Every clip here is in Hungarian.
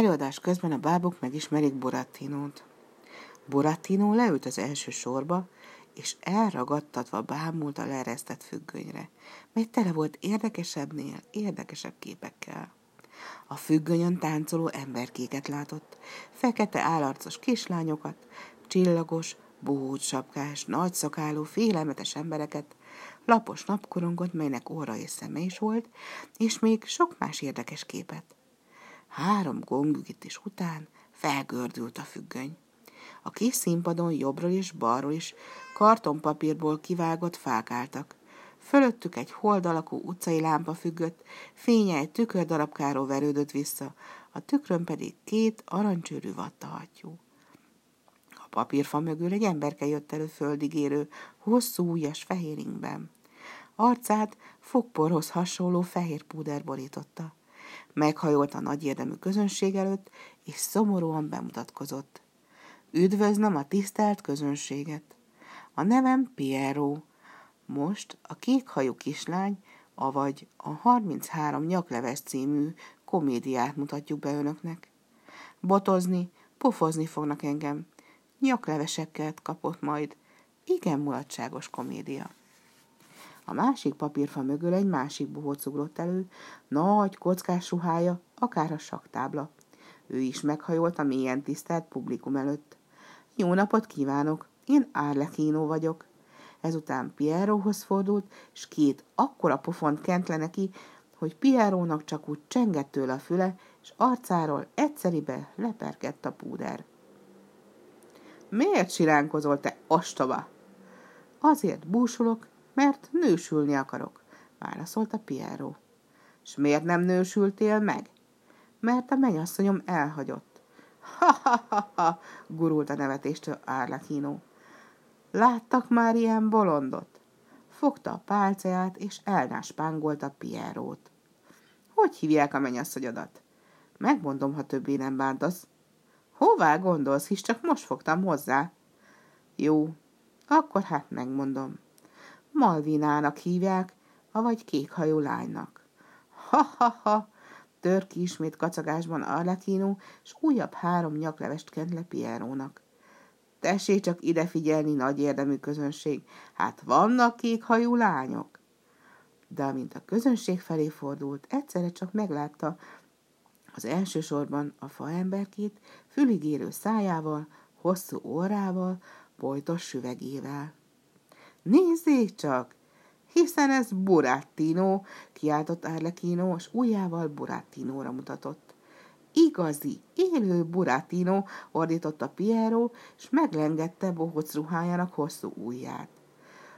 Előadás közben a bábok megismerik Borattinót. Borattino leült az első sorba, és elragadtatva bámult a leresztett függönyre, mely tele volt érdekesebbnél érdekesebb képekkel. A függönyön táncoló emberkéket látott, fekete állarcos kislányokat, csillagos, bót sapkás, nagyszakálú, félelmetes embereket, lapos napkorongot, melynek óra és szeme is volt, és még sok más érdekes képet. Három gongügítés után felgördült a függöny. A kis színpadon jobbról és balról is kartonpapírból kivágott fák álltak. Fölöttük egy hold utcai lámpa függött, fénye egy tükördarabkáról verődött vissza, a tükrön pedig két aranycsőrű vattahattyú. A papírfa mögül egy emberke jött elő földigérő, hosszú ujjas fehéringben. Arcát fogporhoz hasonló fehér púder borította. Meghajolt a nagy érdemű közönség előtt, és szomorúan bemutatkozott. Üdvözlöm a tisztelt közönséget! A nevem Piero. Most a kékhajú kislány, avagy a 33 nyakleves című komédiát mutatjuk be önöknek. Botozni, pofozni fognak engem. Nyakleveseket kapott majd. Igen mulatságos komédia. A másik papírfa mögül egy másik bohóc ugrott elő, nagy, kockás ruhája, akár a saktábla. Ő is meghajolt a mélyen tisztelt publikum előtt. Jó napot kívánok! Én Árlekínó vagyok. Ezután Pieróhoz fordult, és két akkora pofont kent le neki, hogy Pierónak csak úgy csengett tőle a füle, és arcáról egyszeribe lepergett a púder. Miért siránkozol, te ostoba? Azért búsulok, mert nősülni akarok, válaszolta Piero. És miért nem nősültél meg? Mert a mennyasszonyom elhagyott. Ha-ha-ha-ha, gurult a nevetéstől Árlakino. Láttak már ilyen bolondot? Fogta a pálcáját, és elnáspángolta Pierót. Hogy hívják a mennyasszonyodat? Megmondom, ha többé nem bántasz. Hová gondolsz, hisz csak most fogtam hozzá? Jó, akkor hát megmondom. Malvinának hívják, avagy kékhajú lánynak. Ha-ha-ha, tör ki ismét kacagásban Arlekino, és újabb három nyaklevest kent le Pierónak. Tessék csak ide figyelni, nagy érdemű közönség, hát vannak kékhajú lányok. De amint a közönség felé fordult, egyszerre csak meglátta az első sorban a faemberkét, füligérő szájával, hosszú órával, bojtos süvegével. Nézzék csak! Hiszen ez Burattino, kiáltott Arlecchino, és ujjával Burattinóra mutatott. Igazi, élő Burattino, ordította Piero, és meglengette bohóc ruhájának hosszú ujját.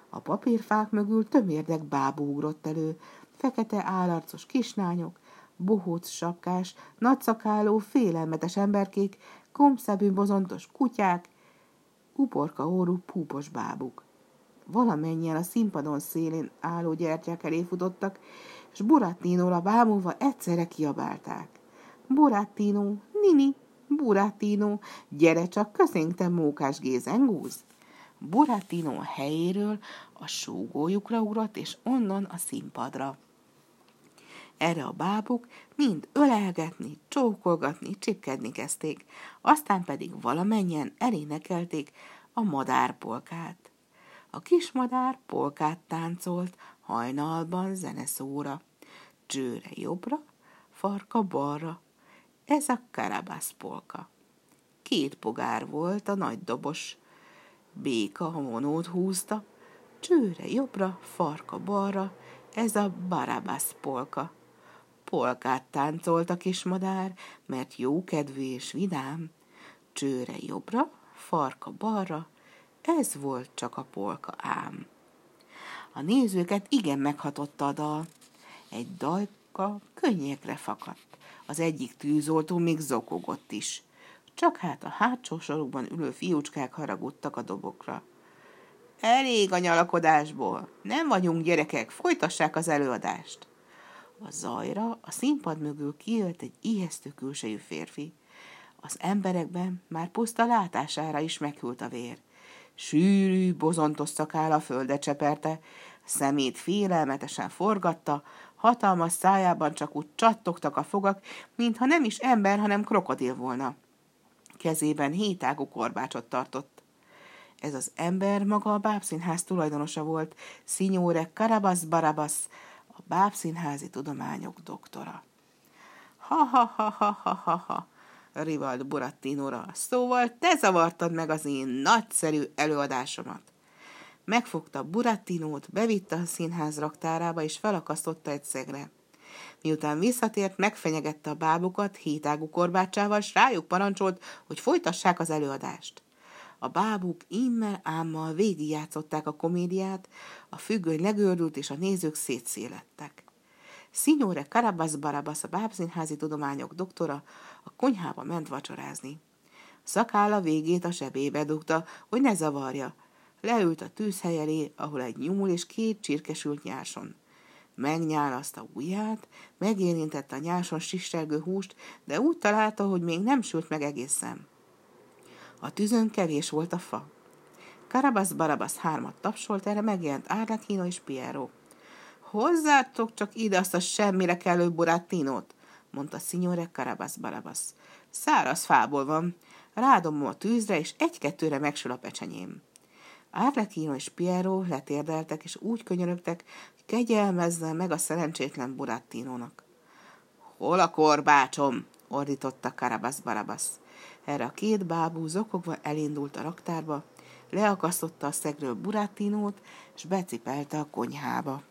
A papírfák mögül tömérdek bábú ugrott elő, fekete állarcos kislányok, bohóc sapkás, nagyszakáló, félelmetes emberkék, komszebű bozontos kutyák, uporka órú púpos bábuk. Valamennyien a színpadon szélén álló gyertyák elé futottak, és Burattinóra bámulva egyszerre kiabálták. Burattino, Nini, Burattino, gyere csak közénk, te mókás gézengúz! Burattino helyéről a súgójukra ugrott, és onnan a színpadra. Erre a bábuk mind ölelgetni, csókolgatni, csipkedni kezdték, aztán pedig valamennyien elénekelték a madárpolkát. A kismadár polkát táncolt, hajnalban zeneszóra. Csőre jobbra, farka balra. Ez a karabász polka. Két pogár volt a nagy dobos. Béka a monót húzta, csőre jobbra, farka balra, ez a barabász polka. Polkát táncolt a kismadár, mert jókedvű és vidám. Csőre jobbra, farka balra, ez volt csak a polka ám. A nézőket igen meghatotta a dal. Egy dajka könnyekre fakadt. Az egyik tűzoltó még zokogott is. Csak hát a hátsó sorokban ülő fiúcskák haragudtak a dobokra. Elég a nyalakodásból. Nem vagyunk gyerekek, folytassák az előadást. A zajra a színpad mögül kijött egy ijesztő külsejű férfi. Az emberekben már puszta látására is meghűlt a vér. Sűrű, bozontos szakála földe cseperte, szemét félelmetesen forgatta, Hatalmas szájában csak úgy csattogtak a fogak, mintha nem is ember, hanem krokodil volna. Kezében hétágú korbácsot tartott. Ez az ember maga a bábszínház tulajdonosa volt, Signore Carabas Barabas, a bábszínházi tudományok doktora. Ha-ha-ha-ha-ha-ha, rivalt Burattinóra. Szóval te zavartad meg az én nagyszerű előadásomat. Megfogta Burattinót, bevitte a színház raktárába, és felakasztotta egy szegre. Miután visszatért, megfenyegette a bábukat hétágú korbácsával, s rájuk parancsolt, hogy folytassák az előadást. A bábuk immel ámmal végigjátszották a komédiát, a függöny legőrült, és a nézők szétszélettek. Signore Carabas Barabas, a bábszínházi tudományok doktora, a konyhába ment vacsorázni. Szakálla végét a sebébe dugta, hogy ne zavarja. Leült a tűzhely elé, ahol egy nyúl és két csirkesült nyáson. Megnyálaszta ujját, megérintette a nyáson sistergő húst, de úgy találta, hogy még nem sült meg egészen. A tűzön kevés volt a fa. Karabas Barabas hármat tapsolt, erre megjelent Árlakino és Piero. Hozzátok csak ide azt a semmire kellő buráttinót, mondta Signore Carabas Barabas. Száraz fából van. Rádom a tűzre, és egy-kettőre megsül a pecsenyém. Árlekino és Piero letérdeltek, és úgy könyörögtek, hogy kegyelmezze meg a szerencsétlen Burattinónak. Hol a korbácsom? ordította Carabas Barabas. Erre a két bábú zokogva elindult a raktárba, leakasztotta a szegről Burattinót, és becipelte a konyhába.